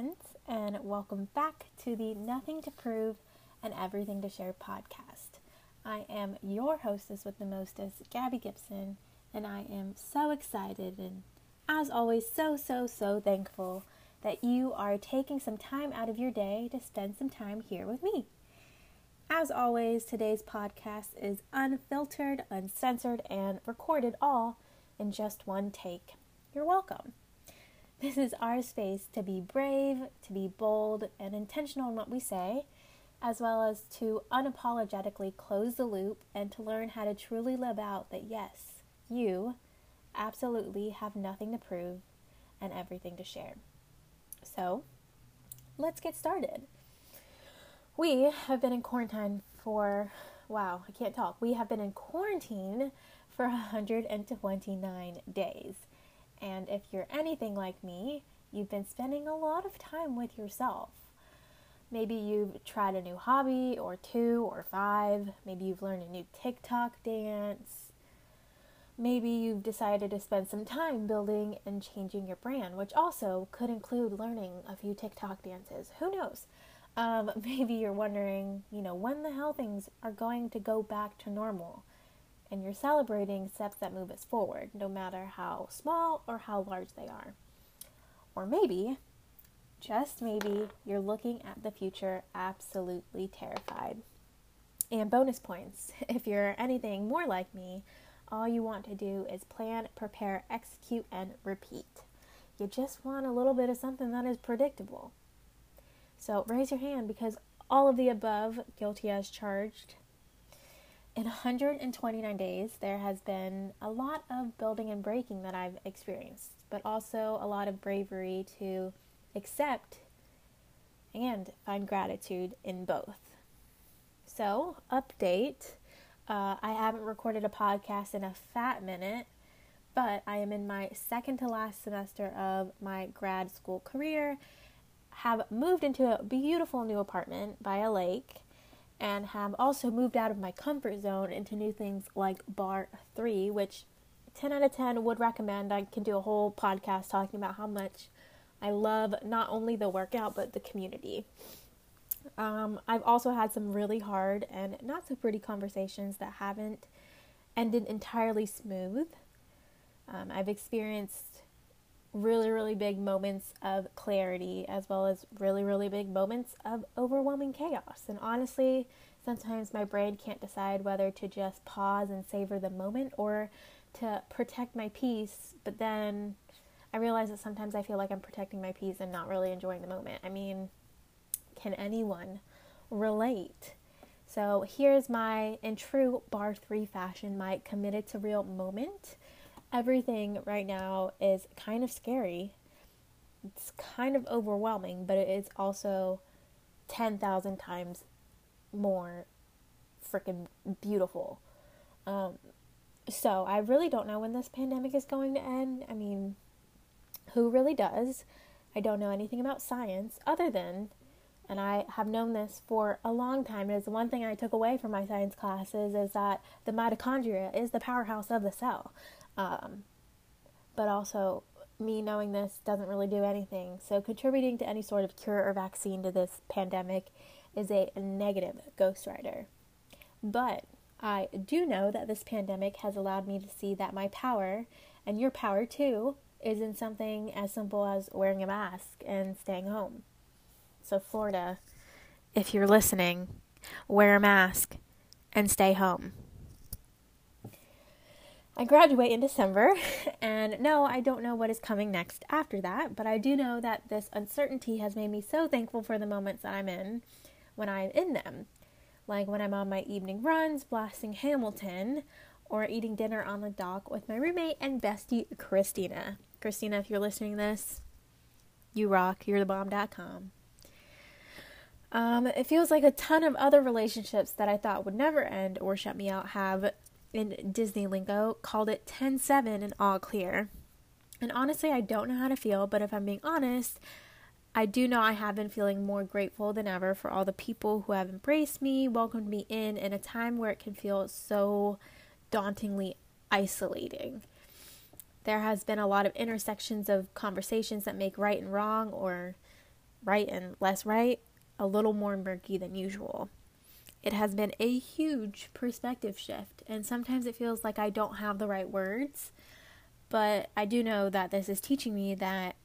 friends, and welcome back to the Nothing to Prove and Everything to Share podcast. I am your hostess with the mostest, Gabby Gibson, and I am so excited and, as always, so, so, so thankful that you are taking some time out of your day to spend some time here with me. As always, today's podcast is unfiltered, uncensored, and recorded all in just one take. You're welcome. This is our space to be brave, to be bold, and intentional in what we say, as well as to unapologetically close the loop and to learn how to truly live out that yes, you absolutely have nothing to prove and everything to share. So, let's get started. We have been in quarantine for, wow, I can't talk. We have been in quarantine for 129 days. And if you're anything like me, you've been spending a lot of time with yourself. Maybe you've tried a new hobby or two or five. Maybe you've learned a new TikTok dance. Maybe you've decided to spend some time building and changing your brand, which also could include learning a few TikTok dances. Who knows? Um, maybe you're wondering, you know, when the hell things are going to go back to normal and you're celebrating steps that move us forward, no matter how small or how large they are. Or maybe, just maybe, you're looking at the future absolutely terrified. And bonus points if you're anything more like me, all you want to do is plan, prepare, execute, and repeat. You just want a little bit of something that is predictable. So raise your hand because all of the above, guilty as charged, in 129 days, there has been a lot of building and breaking that I've experienced, but also a lot of bravery to accept and find gratitude in both. So, update uh, I haven't recorded a podcast in a fat minute, but I am in my second to last semester of my grad school career, have moved into a beautiful new apartment by a lake and have also moved out of my comfort zone into new things like Bar 3, which 10 out of 10 would recommend. I can do a whole podcast talking about how much I love not only the workout but the community. Um, I've also had some really hard and not so pretty conversations that haven't ended entirely smooth. Um, I've experienced really, really big moments of clarity as well as really, really big moments of overwhelming chaos. And honestly, sometimes my brain can't decide whether to just pause and savor the moment or to protect my peace. But then I realize that sometimes I feel like I'm protecting my peace and not really enjoying the moment. I mean, can anyone relate? So here's my, in true barre3 fashion, my committed to real moment everything right now is kind of scary. It's kind of overwhelming, but it is also 10,000 times more freaking beautiful. Um, so I really don't know when this pandemic is going to end. I mean, who really does? I don't know anything about science other than, and I have known this for a long time. It is the one thing I took away from my science classes is that the mitochondria is the powerhouse of the cell. Um, but also, me knowing this doesn't really do anything. So, contributing to any sort of cure or vaccine to this pandemic is a negative Ghost Rider. But I do know that this pandemic has allowed me to see that my power, and your power too, is in something as simple as wearing a mask and staying home. So, Florida, if you're listening, wear a mask and stay home. I graduate in December, and no, I don't know what is coming next after that, but I do know that this uncertainty has made me so thankful for the moments that I'm in when I'm in them. Like when I'm on my evening runs, blasting Hamilton, or eating dinner on the dock with my roommate and bestie, Christina. Christina, if you're listening to this, you rock, you're the bomb.com. Um, it feels like a ton of other relationships that I thought would never end or shut me out have in Disney lingo called it 10 7 and all clear. And honestly, I don't know how to feel, but if I'm being honest, I do know I have been feeling more grateful than ever for all the people who have embraced me, welcomed me in in a time where it can feel so dauntingly isolating. There has been a lot of intersections of conversations that make right and wrong or right and less right a little more murky than usual. It has been a huge perspective shift, and sometimes it feels like I don't have the right words, but I do know that this is teaching me that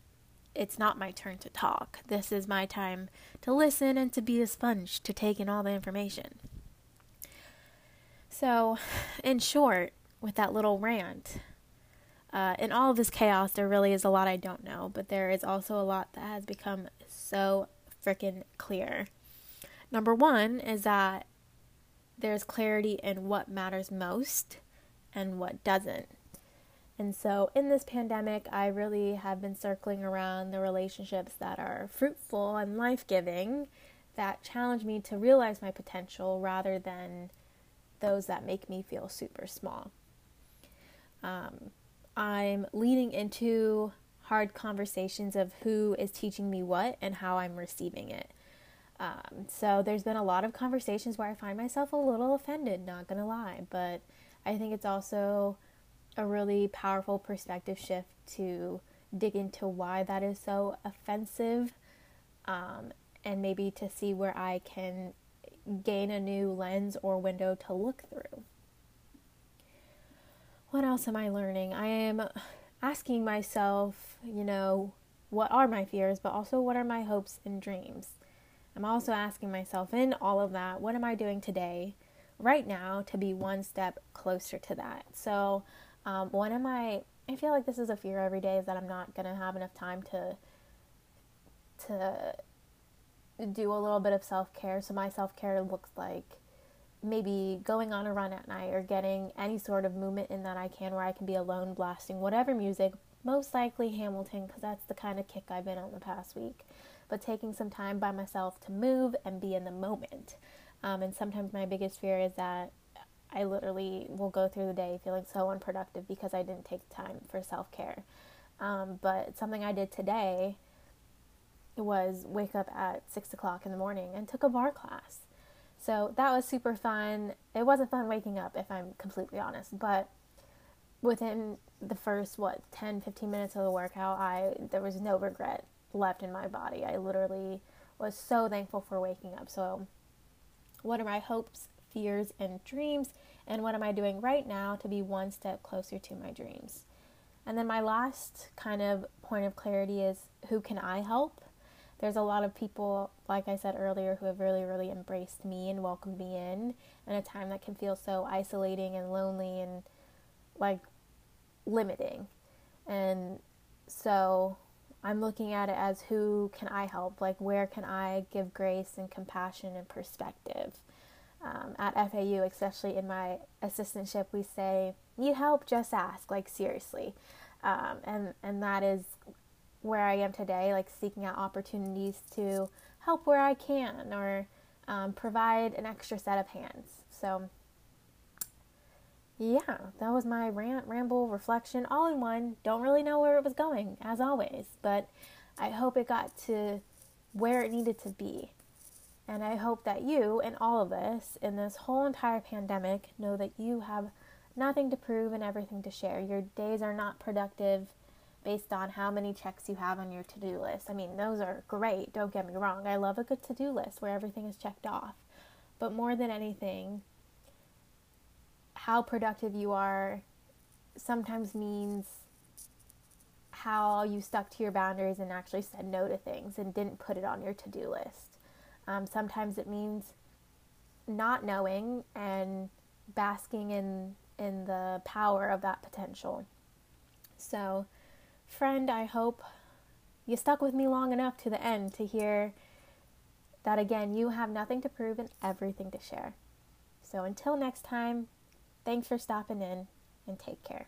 it's not my turn to talk. This is my time to listen and to be a sponge to take in all the information. So, in short, with that little rant, uh, in all of this chaos, there really is a lot I don't know, but there is also a lot that has become so freaking clear. Number one is that there's clarity in what matters most and what doesn't. And so, in this pandemic, I really have been circling around the relationships that are fruitful and life giving that challenge me to realize my potential rather than those that make me feel super small. Um, I'm leaning into hard conversations of who is teaching me what and how I'm receiving it. Um, so there's been a lot of conversations where I find myself a little offended, not gonna lie, but I think it's also a really powerful perspective shift to dig into why that is so offensive um, and maybe to see where I can gain a new lens or window to look through. What else am I learning? I am asking myself, you know, what are my fears, but also what are my hopes and dreams? I'm also asking myself in all of that, what am I doing today, right now, to be one step closer to that? So, um, one of my, I feel like this is a fear every day is that I'm not going to have enough time to, to do a little bit of self care. So, my self care looks like maybe going on a run at night or getting any sort of movement in that I can where I can be alone blasting whatever music, most likely Hamilton, because that's the kind of kick I've been on the past week. But taking some time by myself to move and be in the moment. Um, and sometimes my biggest fear is that I literally will go through the day feeling so unproductive because I didn't take time for self care. Um, but something I did today was wake up at six o'clock in the morning and took a barre class. So that was super fun. It wasn't fun waking up, if I'm completely honest, but within the first what 10 15 minutes of the workout i there was no regret left in my body. I literally was so thankful for waking up. So what are my hopes fears and dreams? And what am i doing right now to be one step closer to my dreams? And then my last kind of point of clarity is who can i help? There's a lot of people, like I said earlier, who have really, really embraced me and welcomed me in in a time that can feel so isolating and lonely and like limiting. And so I'm looking at it as who can I help? Like, where can I give grace and compassion and perspective? Um, at FAU, especially in my assistantship, we say, Need help? Just ask. Like, seriously. Um, and, and that is where I am today, like seeking out opportunities to help where I can or um, provide an extra set of hands. So, yeah, that was my rant, ramble, reflection, all in one. Don't really know where it was going, as always, but I hope it got to where it needed to be. And I hope that you, in all of this, in this whole entire pandemic, know that you have nothing to prove and everything to share. Your days are not productive based on how many checks you have on your to do list. I mean, those are great, don't get me wrong. I love a good to do list where everything is checked off. But more than anything, how productive you are sometimes means how you stuck to your boundaries and actually said no to things and didn't put it on your to do list. Um, sometimes it means not knowing and basking in in the power of that potential. So, Friend, I hope you stuck with me long enough to the end to hear that again, you have nothing to prove and everything to share. So until next time, thanks for stopping in and take care.